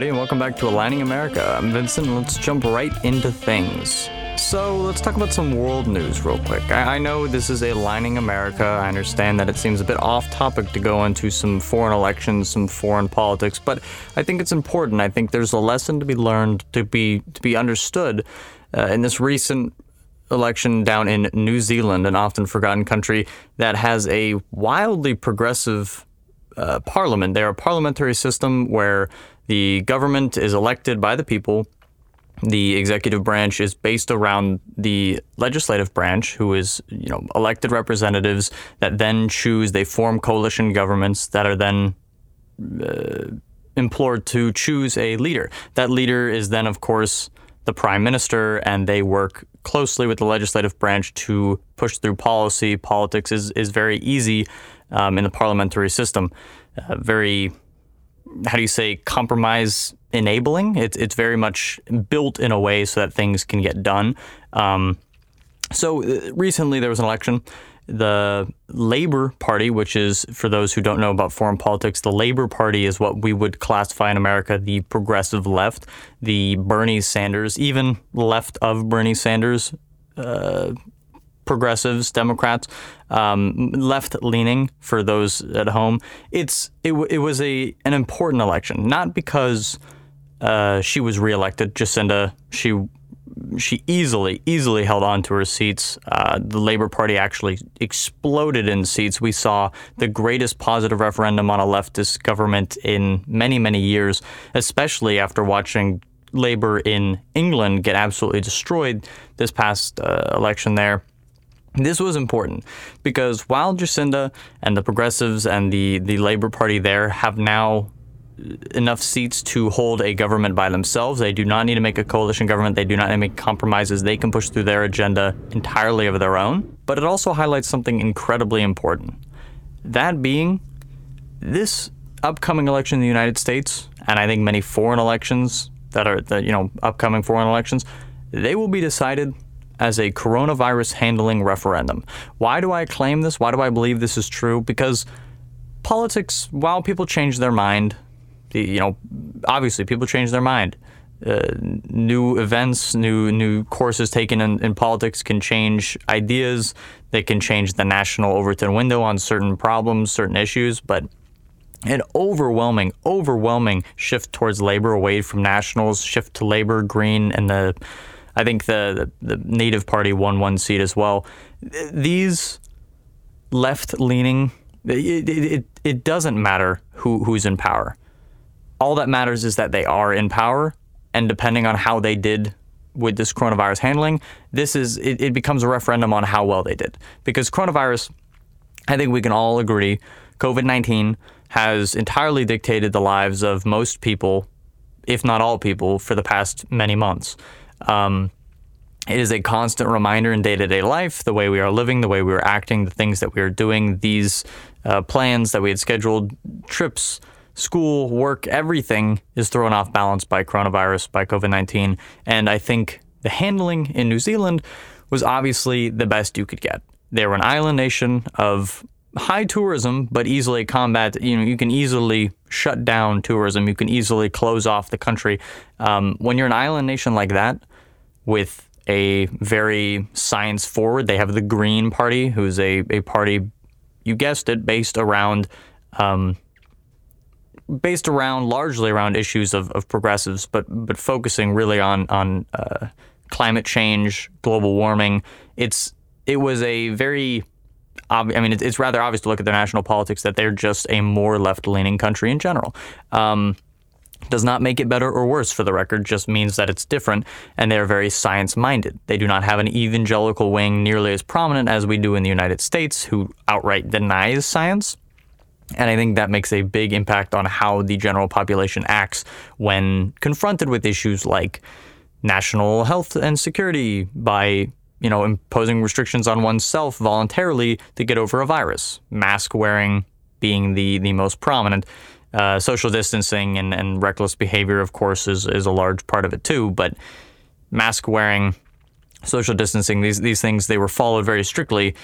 everybody, and welcome back to Aligning America. I'm Vincent, and let's jump right into things. So, let's talk about some world news real quick. I, I, know this is Aligning America. I understand that it seems a bit off topic to go into some foreign elections, some foreign politics, but I think it's important. I think there's a lesson to be learned, to be to be understood uh, in this recent election down in New Zealand, an often forgotten country that has a wildly progressive uh, parliament. They're a parliamentary system where the government is elected by the people. The executive branch is based around the legislative branch, who is, you know, elected representatives that then choose. They form coalition governments that are then uh, implored to choose a leader. That leader is then, of course, the prime minister, and they work closely with the legislative branch to push through policy. Politics is is very easy um, in the parliamentary system. Uh, very, how do you say, compromise enabling. It's it's very much built in a way so that things can get done. Um, so uh, recently there was an election. The Labour Party, which is for those who don't know about foreign politics, the Labour Party is what we would classify in America the progressive left, the Bernie Sanders, even left of Bernie Sanders. Uh, progressives, Democrats, um, left leaning for those at home. It's it, it was a an important election, not because uh, she was reelected. Jacinda, she she easily easily held on to her seats. Uh, the Labor Party actually exploded in seats. We saw the greatest positive referendum on a leftist government in many many years, especially after watching Labour in England get absolutely destroyed this past uh, election there. This was important because while Jacinda and the progressives and the, the Labor Party there have now enough seats to hold a government by themselves, they do not need to make a coalition government. They do not need to make compromises. They can push through their agenda entirely of their own. But it also highlights something incredibly important. That being, this upcoming election in the United States, and I think many foreign elections that are, the, you know, upcoming foreign elections, they will be decided as a coronavirus handling referendum. Why do I claim this? Why do I believe this is true? Because politics, while people change their mind, you know, obviously people change their mind. Uh, new events, new new courses taken in, in, politics can change ideas. They can change the national Overton window on certain problems, certain issues. But an overwhelming, overwhelming shift towards labor, away from nationals, shift to labor, green, and the I think the, the, the Native Party won one seat as well. These left leaning, it, it, it doesn't matter who, who's in power. All that matters is that they are in power, and depending on how they did with this coronavirus handling, this is it, it becomes a referendum on how well they did. Because coronavirus, I think we can all agree, COVID 19 has entirely dictated the lives of most people, if not all people, for the past many months. Um, it is a constant reminder in day to day life, the way we are living, the way we are acting, the things that we are doing, these uh, plans that we had scheduled, trips, school, work, everything is thrown off balance by coronavirus, by COVID 19. And I think the handling in New Zealand was obviously the best you could get. They were an island nation of high tourism, but easily combat. You know, you can easily shut down tourism. You can easily close off the country. Um, when you're an island nation like that, with a very science forward. They have the Green Party, who's a, a party, you guessed it, based around um, based around largely around issues of, of progressives, but but focusing really on on uh, climate change, global warming. It's it was a very I mean, it's rather obvious to look at their national politics that they're just a more left leaning country in general. Um, does not make it better or worse for the record, just means that it's different, and they are very science minded. They do not have an evangelical wing nearly as prominent as we do in the United States, who outright denies science. And I think that makes a big impact on how the general population acts when confronted with issues like national health and security by you know imposing restrictions on oneself voluntarily to get over a virus mask wearing being the the most prominent uh, social distancing and, and reckless behavior, of course, is, is a large part of it too. But mask wearing, social distancing, these, these things, they were followed very strictly.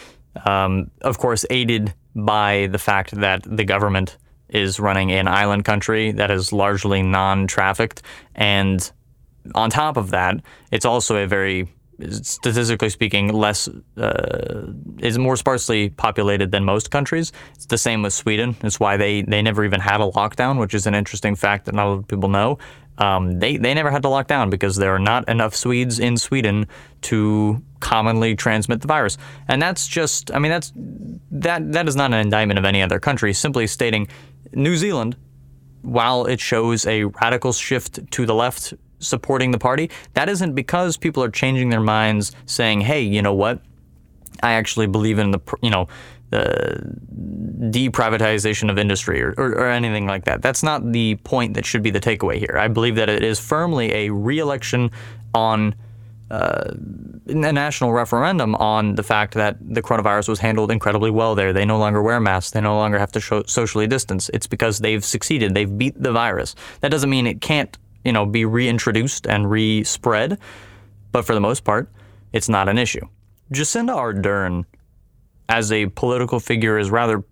Um, of course, aided by the fact that the government is running an island country that is largely non trafficked. And on top of that, it's also a very statistically speaking, less uh, is more sparsely populated than most countries. It's the same with Sweden. It's why they they never even had a lockdown, which is an interesting fact that not a lot of people know. Um, they they never had to lock down because there are not enough Swedes in Sweden to commonly transmit the virus, and that's just I mean that's that that is not an indictment of any other country. Simply stating, New Zealand, while it shows a radical shift to the left supporting the party, that isn't because people are changing their minds, saying, "Hey, you know what? I actually believe in the you know." the deprivatization of industry or, or, or, anything like that. That's not the point that should be the takeaway here. I believe that it is firmly a re-election on uh, a national referendum on the fact that the coronavirus was handled incredibly well there. They no longer wear masks. They no longer have to socially distance. It's because they've succeeded. They've beat the virus. That doesn't mean it can't, you know, be reintroduced and re-spread, but for the most part, it's not an issue. Jacinda Ardern as a political figure is rather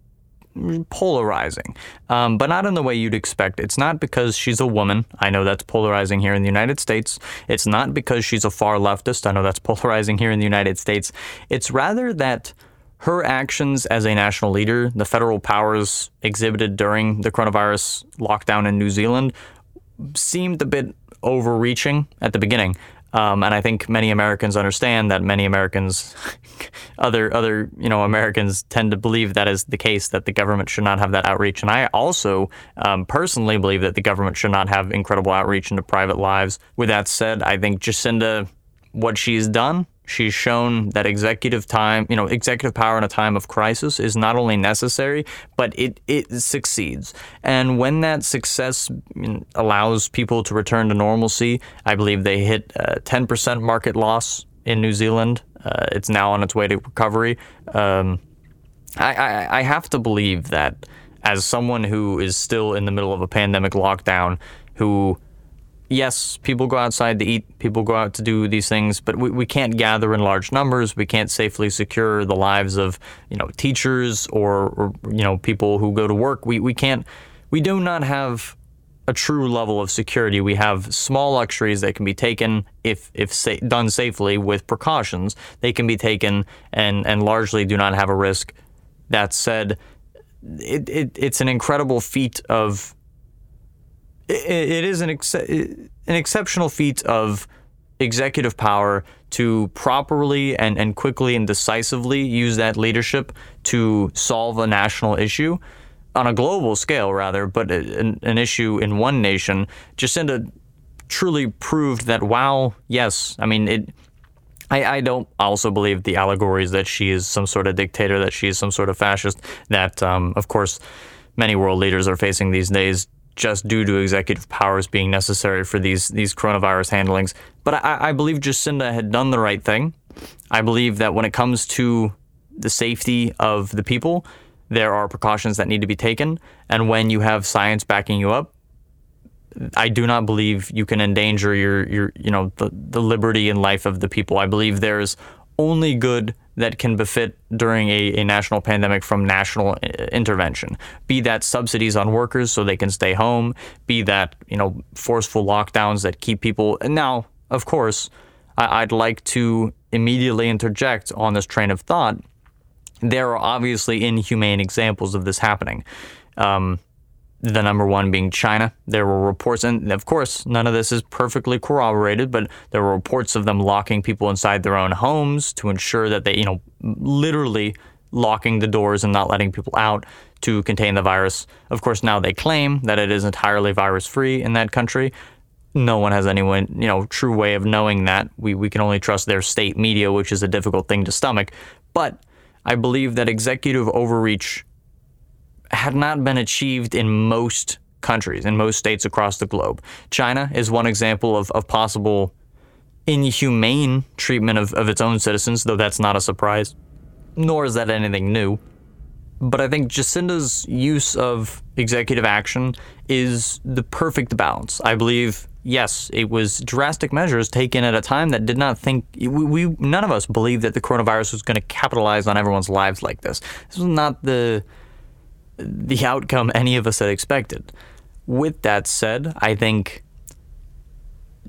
polarizing, um, but not in the way you'd expect. It's not because she's a woman. I know that's polarizing here in the United States. It's not because she's a far leftist. I know that's polarizing here in the United States. It's rather that her actions as a national leader, the federal powers exhibited during the coronavirus lockdown in New Zealand, seemed a bit overreaching at the beginning. Um, and I think many Americans understand that many Americans, other other you know Americans tend to believe that is the case that the government should not have that outreach. And I also um, personally believe that the government should not have incredible outreach into private lives. With that said, I think Jacinda, what she's done She's shown that executive time, you know, executive power in a time of crisis is not only necessary, but it, it succeeds. And when that success allows people to return to normalcy, I believe they hit a 10% market loss in New Zealand. Uh, it's now on its way to recovery. Um, I, I, I have to believe that as someone who is still in the middle of a pandemic lockdown, who yes, people go outside to eat, people go out to do these things, but we, we can't gather in large numbers. We can't safely secure the lives of, you know, teachers or, or you know, people who go to work. We, we can't, we do not have a true level of security. We have small luxuries that can be taken if if sa- done safely with precautions. They can be taken and and largely do not have a risk. That said, it, it it's an incredible feat of it is an, ex- an exceptional feat of executive power to properly and, and quickly and decisively use that leadership to solve a national issue on a global scale, rather, but an, an issue in one nation. Jacinda truly proved that, wow, yes, I mean, it. I, I don't also believe the allegories that she is some sort of dictator, that she is some sort of fascist, that, um, of course, many world leaders are facing these days just due to executive powers being necessary for these these coronavirus handlings. But I, I believe Jacinda had done the right thing. I believe that when it comes to the safety of the people, there are precautions that need to be taken. And when you have science backing you up, I do not believe you can endanger your your you know the, the liberty and life of the people. I believe there's only good that can befit during a, a national pandemic from national uh, intervention. Be that subsidies on workers so they can stay home, be that, you know, forceful lockdowns that keep people. And now, of course, I, I'd like to immediately interject on this train of thought. There are obviously inhumane examples of this happening. Um, the number one being China. There were reports, and of course, none of this is perfectly corroborated, but there were reports of them locking people inside their own homes to ensure that they, you know, literally locking the doors and not letting people out to contain the virus. Of course, now they claim that it is entirely virus free in that country. No one has any you know, true way of knowing that. We, we can only trust their state media, which is a difficult thing to stomach. But I believe that executive overreach had not been achieved in most countries, in most states across the globe. China is one example of, of possible inhumane treatment of, of its own citizens, though that's not a surprise, nor is that anything new. But I think Jacinda's use of executive action is the perfect balance. I believe, yes, it was drastic measures taken at a time that did not think we, we none of us believed that the coronavirus was going to capitalize on everyone's lives like this. This was not the the outcome any of us had expected. With that said, I think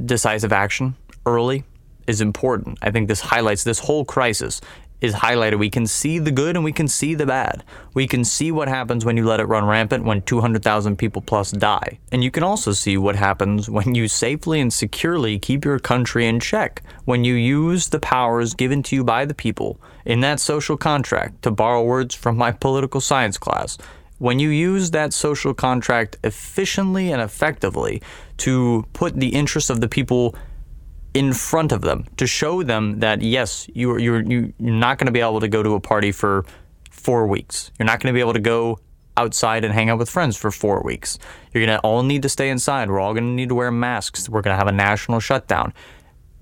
decisive action early is important. I think this highlights this whole crisis is highlighted. We can see the good and we can see the bad. We can see what happens when you let it run rampant when 200,000 people plus die. And you can also see what happens when you safely and securely keep your country in check, when you use the powers given to you by the people in that social contract, to borrow words from my political science class. When you use that social contract efficiently and effectively to put the interests of the people in front of them to show them that yes, you're you're you're not going to be able to go to a party for four weeks. You're not going to be able to go outside and hang out with friends for four weeks. You're going to all need to stay inside. We're all going to need to wear masks. We're going to have a national shutdown.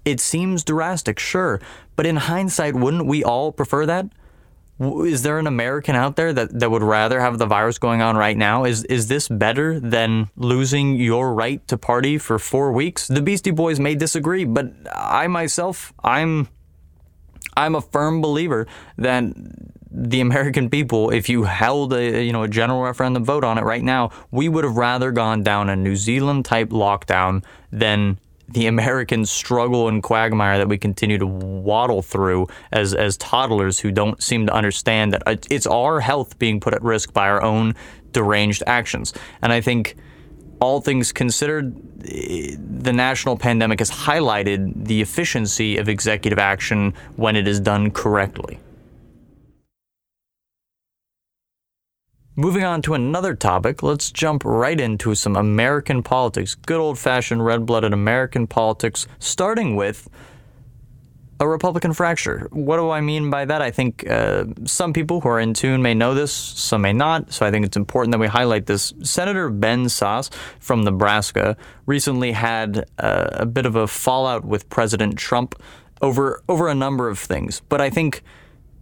It seems drastic, sure, but in hindsight, wouldn't we all prefer that? Is there an American out there that, that would rather have the virus going on right now? Is is this better than losing your right to party for four weeks? The Beastie Boys may disagree, but I myself, I'm I'm a firm believer that the American people, if you held a you know a general referendum vote on it right now, we would have rather gone down a New Zealand type lockdown than the American struggle and quagmire that we continue to waddle through as as toddlers who don't seem to understand that it's our health being put at risk by our own deranged actions. And I think all things considered, the national pandemic has highlighted the efficiency of executive action when it is done correctly. Moving on to another topic, let's jump right into some American politics. Good old fashioned red blooded American politics, starting with a Republican fracture. What do I mean by that? I think uh, some people who are in tune may know this, some may not. So I think it's important that we highlight this. Senator Ben Sasse from Nebraska recently had uh, a bit of a fallout with President Trump over over a number of things. But I think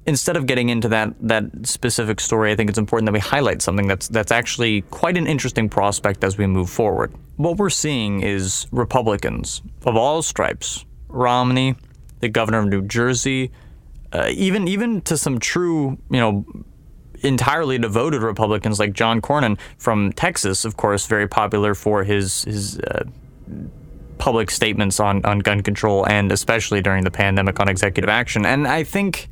instead of getting into that that specific story, I think it's important that we highlight something that's that's actually quite an interesting prospect as we move forward. What we're seeing is Republicans of all stripes, Romney, the governor of New Jersey, uh, even even to some true, you know, entirely devoted Republicans like John Cornyn from Texas, of course, very popular for his his. Uh, public statements on, on gun control and especially during the pandemic on executive action. And I think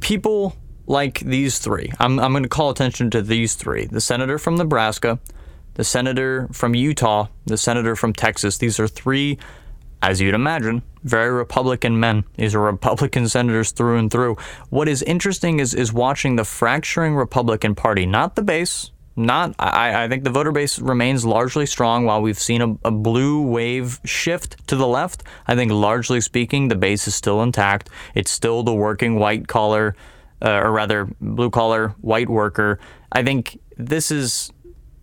people like these three, I'm, I'm going to call attention to these three the senator from Nebraska, the senator from Utah, the senator from Texas. These are three, as you'd imagine, very Republican men. These are Republican senators through and through. What is interesting is, is watching the fracturing Republican Party, not the base, not I, I think the voter base remains largely strong. While we've seen a, a, blue wave shift to the left i think largely speaking the base is still intact. It's still the working white collar uh, or rather blue collar white worker. I think this is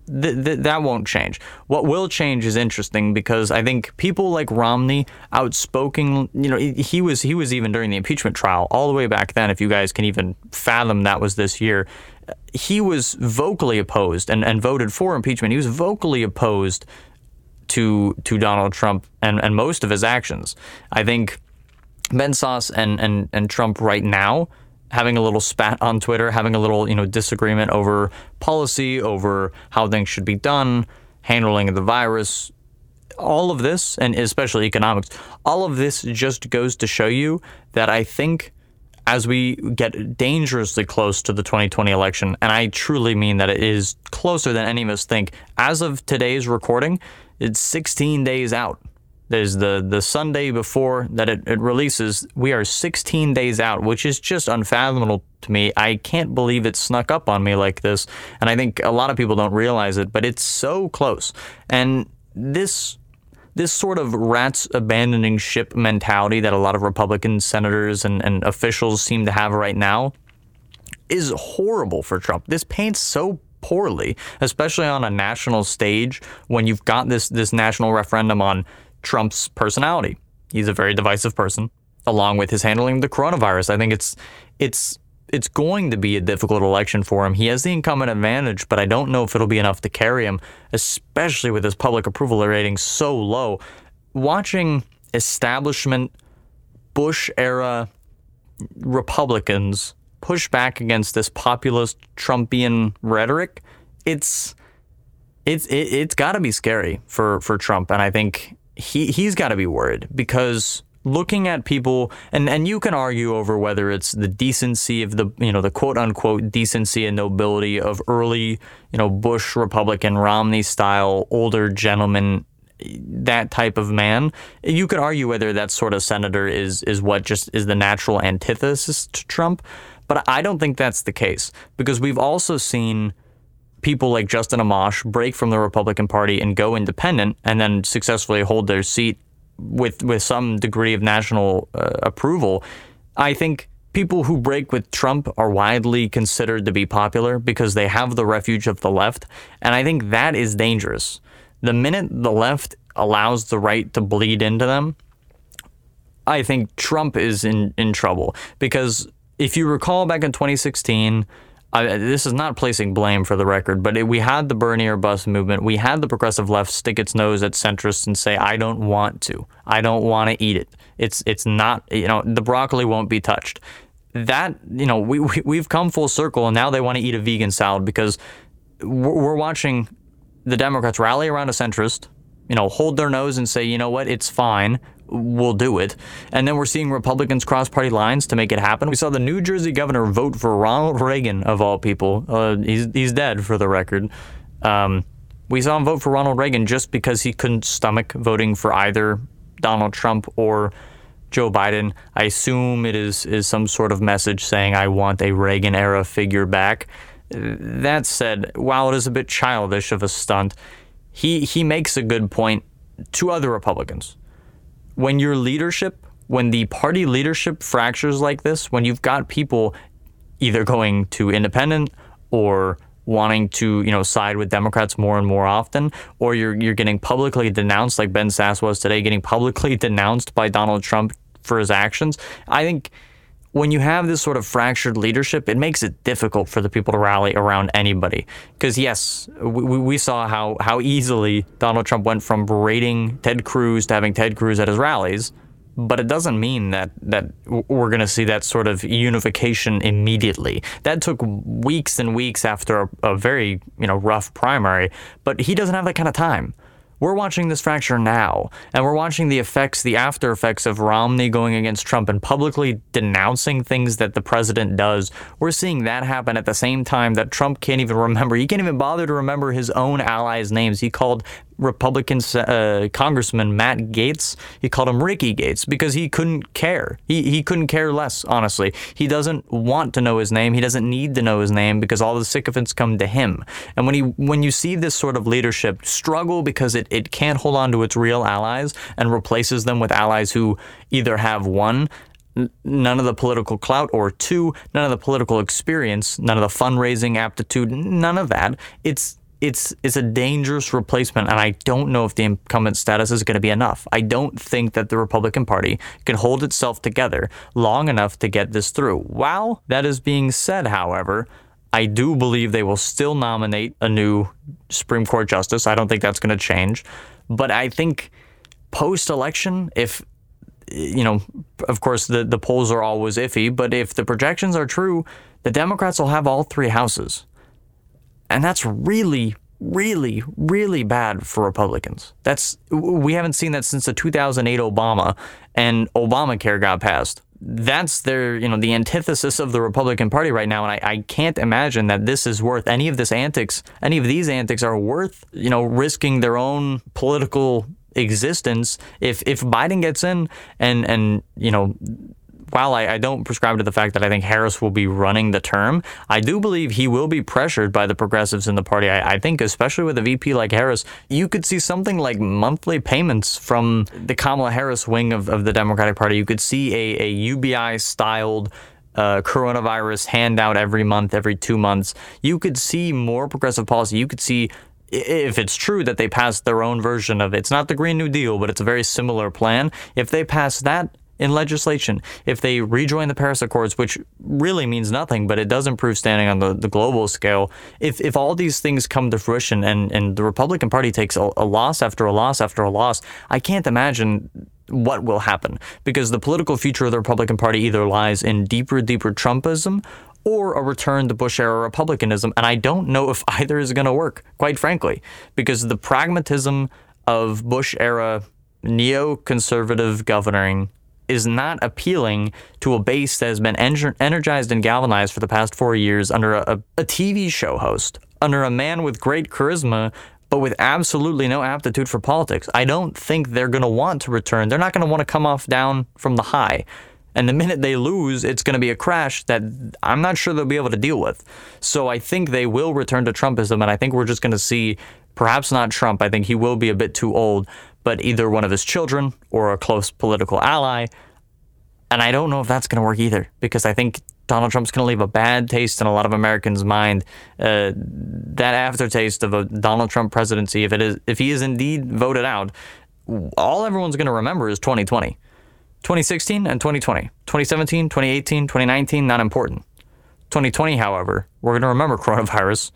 th- th- that won't change. What will change is interesting because i think people like romney outspoken you know he was he was even during the impeachment trial all the way back then if you guys can even fathom that was this year he was vocally opposed and, and voted for impeachment. He was vocally opposed to to Donald Trump and, and most of his actions. I think Ben Sasse and, and, and Trump right now having a little spat on Twitter, having a little, you know, disagreement over policy, over how things should be done, handling of the virus, all of this, and especially economics, all of this just goes to show you that I think as we get dangerously close to the 2020 election, and I truly mean that it is closer than any of us think. As of today's recording, it's 16 days out. There's the, the Sunday before that it, it releases. We are 16 days out, which is just unfathomable to me. I can't believe it snuck up on me like this. And I think a lot of people don't realize it, but it's so close. And this this sort of rats abandoning ship mentality that a lot of Republican senators and, and officials seem to have right now is horrible for Trump. This paints so poorly, especially on a national stage when you've got this this national referendum on Trump's personality. He's a very divisive person, along with his handling of the coronavirus. I think it's it's it's going to be a difficult election for him. He has the incumbent advantage, but I don't know if it'll be enough to carry him, especially with his public approval rating so low. Watching establishment Bush era Republicans push back against this populist Trumpian rhetoric, it's it's it, it's got to be scary for for Trump, and I think he he's got to be worried because looking at people and and you can argue over whether it's the decency of the you know the quote unquote decency and nobility of early you know Bush Republican Romney style older gentleman that type of man. You could argue whether that sort of senator is is what just is the natural antithesis to Trump but I don't think that's the case because we've also seen people like Justin Amash break from the Republican Party and go independent and then successfully hold their seat with with some degree of national uh, approval. I think people who break with Trump are widely considered to be popular because they have the refuge of the left, and I think that is dangerous. The minute the left allows the right to bleed into them, I think Trump is in, in trouble because if you recall back in 2016, I, this is not placing blame for the record, but it, we had the Bernie or bust movement. We had the progressive left stick its nose at centrists and say, "I don't want to. I don't want to eat it. It's it's not. You know, the broccoli won't be touched." That you know, we, we we've come full circle, and now they want to eat a vegan salad because we're watching the Democrats rally around a centrist, you know, hold their nose and say, "You know what? It's fine will do it. And then we're seeing Republicans cross party lines to make it happen. We saw the New Jersey governor vote for Ronald Reagan, of all people. Uh, he's, he's dead, for the record. Um, we saw him vote for Ronald Reagan just because he couldn't stomach voting for either Donald Trump or Joe Biden. I assume it is, is some sort of message saying, I want a Reagan era figure back. That said, while it is a bit childish of a stunt, he, he makes a good point to other Republicans when your leadership, when the party leadership fractures like this, when you've got people either going to independent or wanting to, you know, side with Democrats more and more often, or you're you're getting publicly denounced like Ben Sasse was today, getting publicly denounced by Donald Trump for his actions. I think when you have this sort of fractured leadership, it makes it difficult for the people to rally around anybody. Because yes, we, we saw how how easily Donald Trump went from berating Ted Cruz to having Ted Cruz at his rallies, but it doesn't mean that that we're going to see that sort of unification immediately. That took weeks and weeks after a, a very you know rough primary, but he doesn't have that kind of time. We're watching this fracture now, and we're watching the effects, the after effects of Romney going against Trump and publicly denouncing things that the president does. We're seeing that happen at the same time that Trump can't even remember. He can't even bother to remember his own allies' names. He called Republican uh, Congressman Matt Gaetz. He called him Ricky Gates because he couldn't care. He, he couldn't care less, honestly. He doesn't want to know his name. He doesn't need to know his name because all the sycophants come to him. And when he when you see this sort of leadership struggle because it, it can't hold on to its real allies and replaces them with allies who either have one none of the political clout, or two, none of the political experience, none of the fundraising aptitude, none of that. It's it's it's a dangerous replacement, and I don't know if the incumbent status is going to be enough. I don't think that the Republican Party can hold itself together long enough to get this through. While that is being said, however, I do believe they will still nominate a new Supreme Court justice. I don't think that's going to change, but I think post election, if you know, of course, the, the polls are always iffy, but if the projections are true, the Democrats will have all three houses. And that's really, really, really bad for Republicans. That's we haven't seen that since the 2008 Obama and Obamacare got passed. That's their, you know, the antithesis of the Republican Party right now, and I, I can't imagine that this is worth any of this antics. Any of these antics are worth, you know, risking their own political existence if if Biden gets in and and you know while I, I, don't prescribe to the fact that I think Harris will be running the term, I do believe he will be pressured by the progressives in the party. I, I, think, especially with a VP like Harris, you could see something like monthly payments from the Kamala Harris wing of, of the Democratic Party. You could see a, a UBI styled uh, coronavirus handout every month, every two months. You could see more progressive policy. You could see if it's true that they passed their own version of it, it's not the Green New Deal, but it's a very similar plan. If they pass that, in legislation. If they rejoin the Paris Accords, which really means nothing, but it does improve standing on the, the global scale, if, if all these things come to fruition and, and the Republican Party takes a, a loss after a loss after a loss, I can't imagine what will happen because the political future of the Republican Party either lies in deeper, deeper Trumpism or a return to Bush era republicanism. And I don't know if either is going to work, quite frankly, because the pragmatism of Bush era neoconservative governing is not appealing to a base that has been energized and galvanized for the past four years under a, a TV show host, under a man with great charisma but with absolutely no aptitude for politics. I don't think they're going to want to return. They're not going to want to come off down from the high. And the minute they lose, it's going to be a crash that I'm not sure they'll be able to deal with. So I think they will return to Trumpism, and I think we're just going to see perhaps not Trump. I think he will be a bit too old, but either one of his children or a close political ally. And I don't know if that's going to work either because I think Donald Trump's going to leave a bad taste in a lot of Americans' mind. Uh, that aftertaste of a Donald Trump presidency, if it is, if he is indeed voted out, all everyone's going to remember is 2020, 2016, and 2020. 2017, 2018, 2019, not important. 2020, however, we're going to remember coronavirus,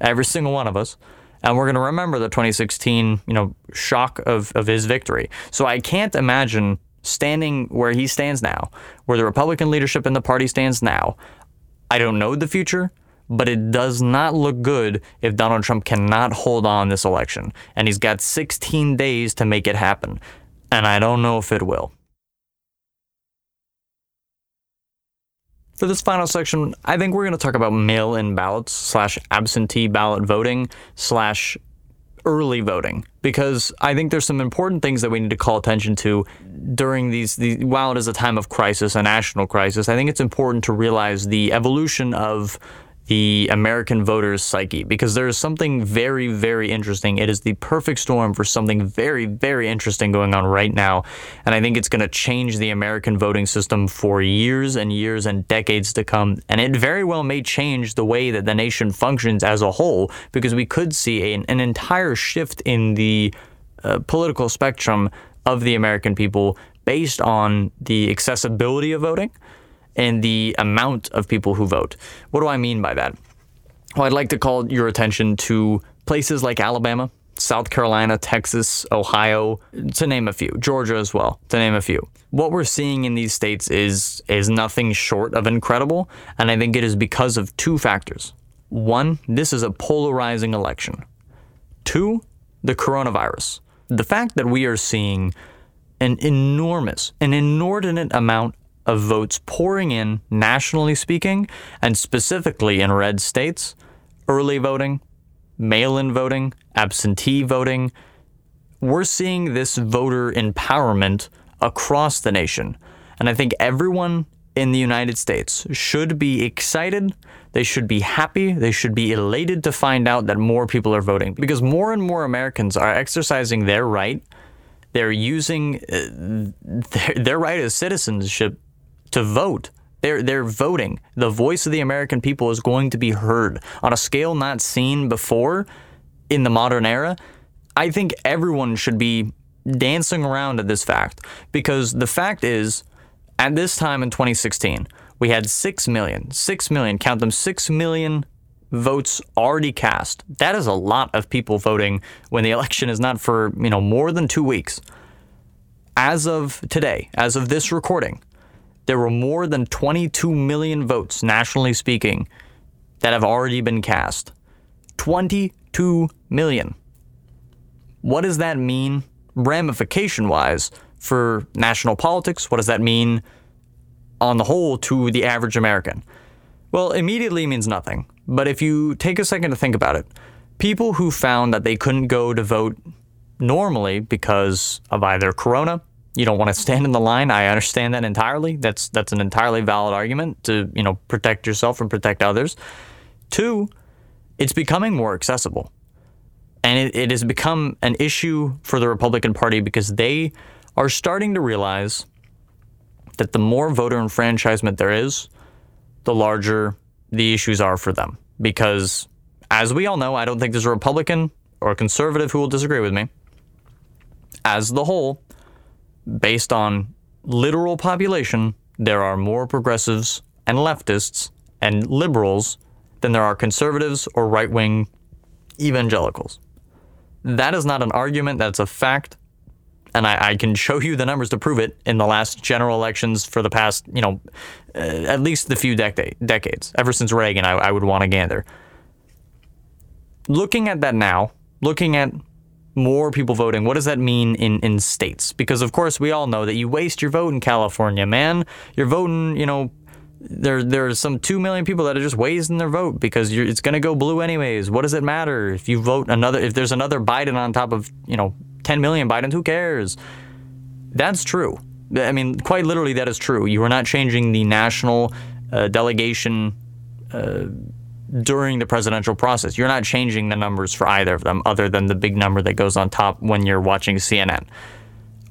every single one of us, and we're going to remember the 2016, you know, shock of of his victory. So I can't imagine standing where he stands now, where the Republican leadership in the party stands now, I don't know the future, but it does not look good if Donald Trump cannot hold on this election. And he's got 16 days to make it happen. And I don't know if it will. For this final section, I think we're going to talk about mail in ballots slash absentee ballot voting slash early voting because I think there's some important things that we need to call attention to during these, these while it is a time of crisis, a national crisis. I think it's important to realize the evolution of the American voter's psyche because there is something very, very interesting. It is the perfect storm for something very, very interesting going on right now. And I think it's going to change the American voting system for years and years and decades to come. And it very well may change the way that the nation functions as a whole because we could see an, an entire shift in the uh, political spectrum of the American people based on the accessibility of voting and the amount of people who vote. What do I mean by that? Well, I'd like to call your attention to places like Alabama, South Carolina, Texas, Ohio, to name a few, Georgia as well, to name a few. What we're seeing in these states is is nothing short of incredible, and I think it is because of two factors. One, this is a polarizing election. Two, the coronavirus. The fact that we are seeing an enormous, an inordinate amount of votes pouring in, nationally speaking, and specifically in red states, early voting, mail in voting, absentee voting. We're seeing this voter empowerment across the nation. And I think everyone in the United States should be excited. They should be happy. They should be elated to find out that more people are voting because more and more Americans are exercising their right. They're using uh, their, their right as citizenship to vote. They're, they're voting. The voice of the American people is going to be heard on a scale not seen before in the modern era. I think everyone should be dancing around at this fact because the fact is, at this time in 2016, we had 6 million, 6 million, count them, 6 million votes already cast. That is a lot of people voting when the election is not for, you know, more than 2 weeks. As of today, as of this recording, there were more than 22 million votes, nationally speaking, that have already been cast. 22 million. What does that mean ramification wise for national politics? What does that mean on the whole to the average American? Well, immediately means nothing. But if you take a second to think about it, people who found that they couldn't go to vote normally because of either corona you don't want to stand in the line. I understand that entirely. That's that's an entirely valid argument to you know protect yourself and protect others. Two, it's becoming more accessible, and it, it has become an issue for the Republican Party because they are starting to realize that the more voter enfranchisement there is, the larger the issues are for them. Because as we all know, I don't think there's a Republican or a conservative who will disagree with me. As the whole, based on literal population, there are more progressives and leftists and liberals than there are conservatives or right wing evangelicals. That is not an argument, that's a fact. and I, I, can show you the numbers to prove it in the last general elections for the past, you know, uh, at least the few decade, decades, ever since Reagan, I, I would want to gander. Looking at that now, looking at more people voting, what does that mean in, in states? Because, of course, we all know that you waste your vote in California, man. You're voting, you know, there there's some two million people that are just wasting their vote because it's going to go blue anyways. What does it matter if you vote another? If there's another Biden on top of you know 10 million Bidens, who cares? That's true. I mean, quite literally, that is true. You are not changing the national uh, delegation uh, during the presidential process. You're not changing the numbers for either of them, other than the big number that goes on top when you're watching CNN.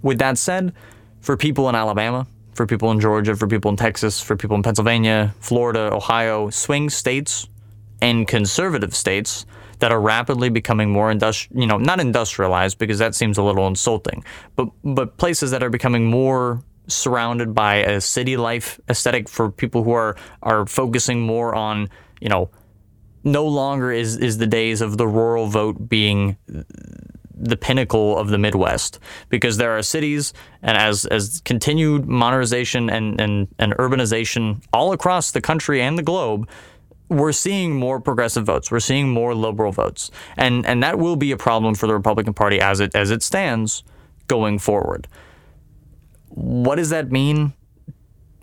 With that said, for people in Alabama, for people in Georgia, for people in Texas, for people in Pennsylvania, Florida, Ohio, swing states, and conservative states that are rapidly becoming more industrial, you know, not industrialized because that seems a little insulting, but but places that are becoming more surrounded by a city life aesthetic for people who are are focusing more on, you know, no longer is is the days of the rural vote being the pinnacle of the Midwest because there are cities and as as continued modernization and, and, and urbanization all across the country and the globe, we're seeing more progressive votes. We're seeing more liberal votes. And and that will be a problem for the Republican Party as it as it stands going forward. What does that mean?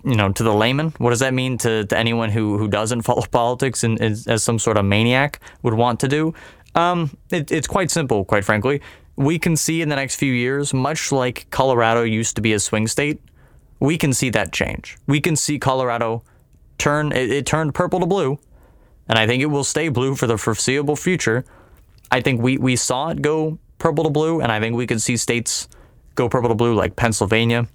You know, to the layman, what does that mean to, to anyone who, who doesn't follow politics and is, as some sort of maniac would want to do? Um, it, it's quite simple, quite frankly. We can see in the next few years, much like Colorado used to be a swing state, we can see that change. We can see Colorado turn, it, it turned purple to blue, and I think it will stay blue for the foreseeable future. I think we, we saw it go purple to blue, and I think we could see states go purple to blue like Pennsylvania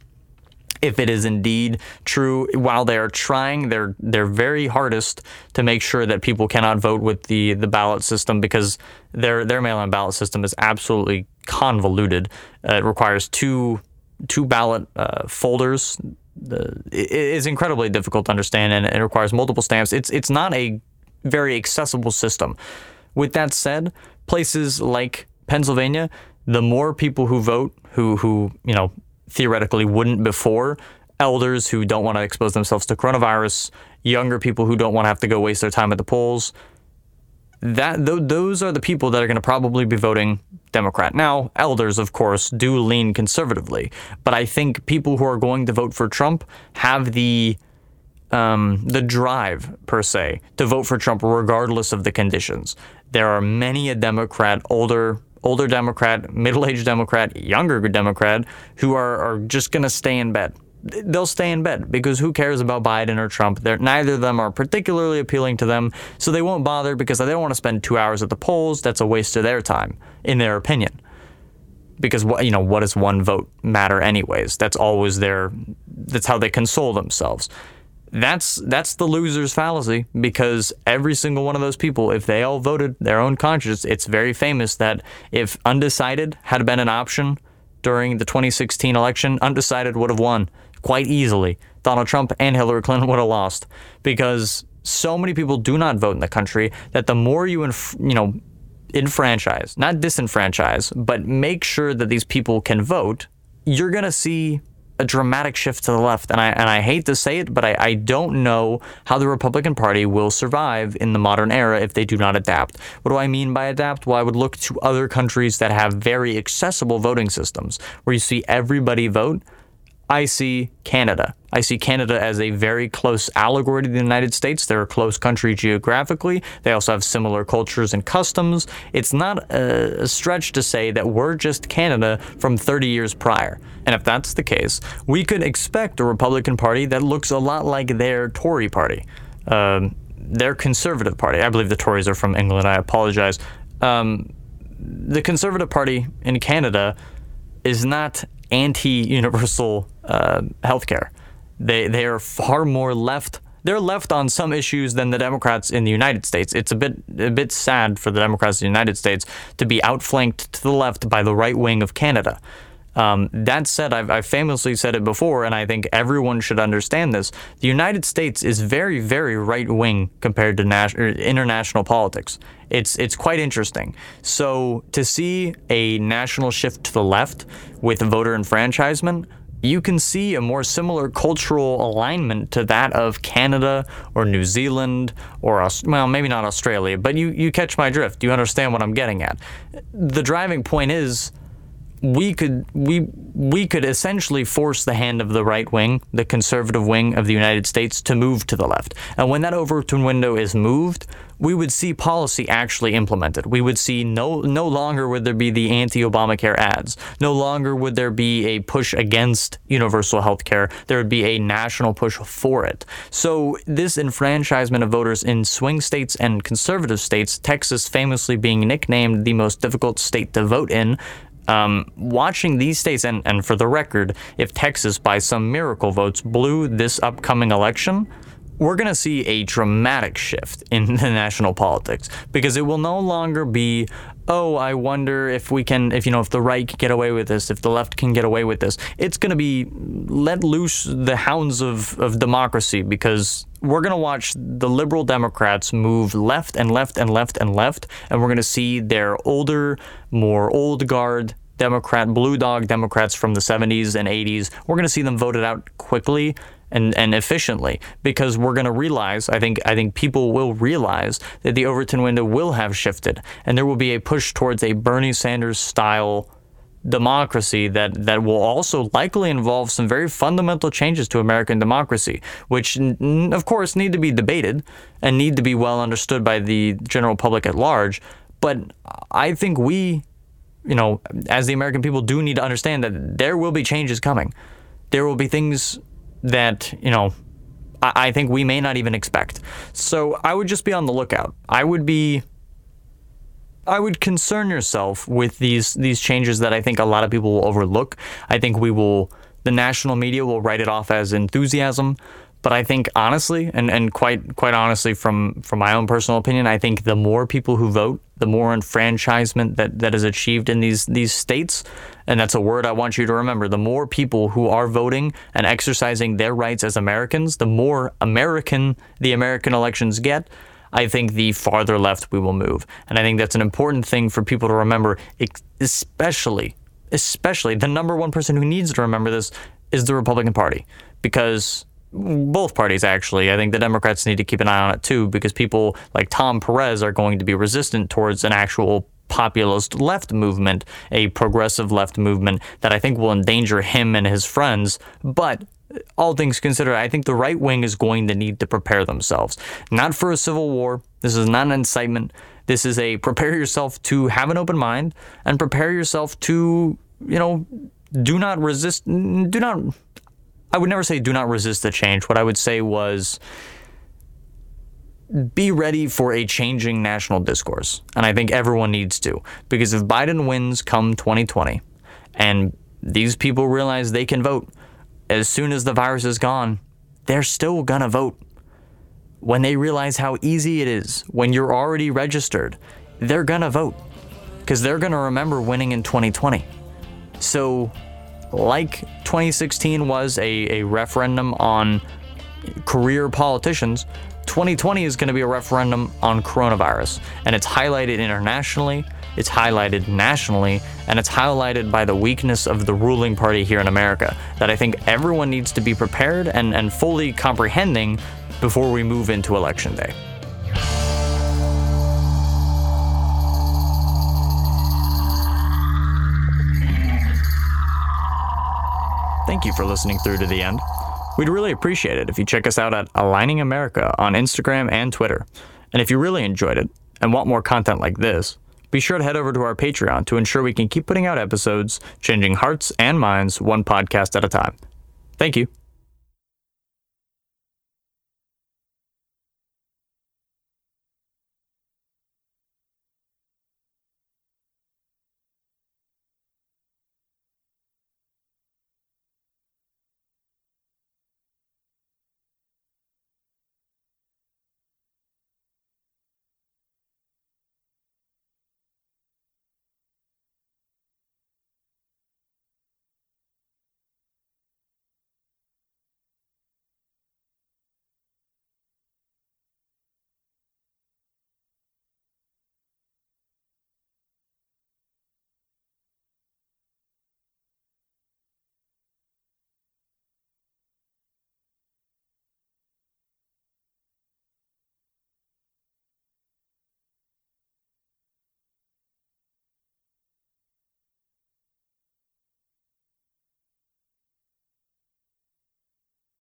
if it is indeed true. While they're trying their their very hardest to make sure that people cannot vote with the the ballot system because their their mail-in ballot system is absolutely convoluted. Uh, it requires two two ballot uh, folders. it is incredibly difficult to understand and it requires multiple stamps. It's it's not a very accessible system. With that said, places like Pennsylvania, the more people who vote, who who you know theoretically wouldn't before. Elders who don't want to expose themselves to coronavirus, younger people who don't want to have to go waste their time at the polls. That th- those are the people that are going to probably be voting Democrat. Now, elders, of course, do lean conservatively, but I think people who are going to vote for Trump have the um, the drive per se to vote for Trump regardless of the conditions. There are many a Democrat, older older Democrat, middle aged Democrat, younger Democrat who are, are just going to stay in bed. They'll stay in bed because who cares about Biden or Trump? They're, neither of them are particularly appealing to them, so they won't bother because they don't want to spend two hours at the polls. That's a waste of their time, in their opinion. Because what you know, what does one vote matter anyways? That's always their. That's how they console themselves that's that's the loser's fallacy because every single one of those people, if they all voted their own conscience, it's very famous that if undecided had been an option during the 2016 election, undecided would have won quite easily. Donald Trump and Hillary Clinton would have lost because so many people do not vote in the country that the more you inf- you know enfranchise, not disenfranchise, but make sure that these people can vote, you're going to see a dramatic shift to the left. And I, and I hate to say it, but I, I don't know how the Republican Party will survive in the modern era if they do not adapt. What do I mean by adapt? Well, I would look to other countries that have very accessible voting systems where you see everybody vote I see Canada. I see Canada as a very close allegory to the United States. They're a close country geographically. They also have similar cultures and customs. It's not a stretch to say that we're just Canada from 30 years prior. And if that's the case, we could expect a Republican Party that looks a lot like their Tory party, um, their Conservative Party. I believe the Tories are from England. I apologize. Um, the Conservative Party in Canada is not anti-universal uh, healthcare. They they are far more left. They're left on some issues than the Democrats in the United States. It's a bit a bit sad for the Democrats in the United States to be outflanked to the left by the right wing of Canada. Um, that said, I've, I've famously said it before, and I think everyone should understand this. The United States is very, very right wing compared to nas- international politics. It's it's quite interesting. So to see a national shift to the left with voter enfranchisement you can see a more similar cultural alignment to that of Canada or New Zealand or, well, maybe not Australia, but you, you catch my drift. You understand what I'm getting at. The driving point is we could we we could essentially force the hand of the right wing, the conservative wing of the United States, to move to the left. And when that Overton window is moved, we would see policy actually implemented. We would see no no longer would there be the anti-Obamacare ads. No longer would there be a push against universal health care. There would be a national push for it. So this enfranchisement of voters in swing states and conservative states, Texas famously being nicknamed the most difficult state to vote in, um, watching these states, and, and for the record, if Texas by some miracle votes blue this upcoming election, we're going to see a dramatic shift in the national politics because it will no longer be, oh, I wonder if we can, if you know, if the right can get away with this, if the left can get away with this. It's going to be let loose the hounds of, of democracy because we're going to watch the liberal Democrats move left and left and left and left, and we're going to see their older, more old guard Democrat, blue dog Democrats from the 70s and 80s, we're going to see them voted out quickly and, and efficiently because we're going to realize I think I think people will realize that the Overton window will have shifted and there will be a push towards a Bernie Sanders style democracy that that will also likely involve some very fundamental changes to American democracy, which n- of course need to be debated and need to be well understood by the general public at large. But I think we, you know, as the American people, do need to understand that there will be changes coming. There will be things that, you know, I, I think we may not even expect. So I would just be on the lookout. I would be I would concern yourself with these these changes that I think a lot of people will overlook. I think we will the national media will write it off as enthusiasm. But I think honestly, and, and quite quite honestly, from from my own personal opinion, I think the more people who vote, the more enfranchisement that, that is achieved in these these states, and that's a word I want you to remember. The more people who are voting and exercising their rights as Americans, the more American the American elections get. I think the farther left we will move, and I think that's an important thing for people to remember, especially especially the number one person who needs to remember this is the Republican Party because both parties actually. I think the Democrats need to keep an eye on it too because people like Tom Perez are going to be resistant towards an actual populist left movement, a progressive left movement that I think will endanger him and his friends. But all things considered, I think the right wing is going to need to prepare themselves. Not for a civil war. This is not an incitement. This is a prepare yourself to have an open mind and prepare yourself to, you know, do not resist, do not I would never say do not resist the change. What I would say was be ready for a changing national discourse. And I think everyone needs to. Because if Biden wins come 2020 and these people realize they can vote, as soon as the virus is gone, they're still gonna vote. When they realize how easy it is, when you're already registered, they're gonna vote. Because they're gonna remember winning in 2020. So like 2016 was a, a referendum on career politicians, 2020 is going to be a referendum on coronavirus. And it's highlighted internationally, it's highlighted nationally, and it's highlighted by the weakness of the ruling party here in America that I think everyone needs to be prepared and, and fully comprehending before we move into Election Day. Thank you for listening through to the end. We'd really appreciate it if you check us out at Aligning America on Instagram and Twitter. And if you really enjoyed it and want more content like this, be sure to head over to our Patreon to ensure we can keep putting out episodes, changing hearts and minds one podcast at a time. Thank you.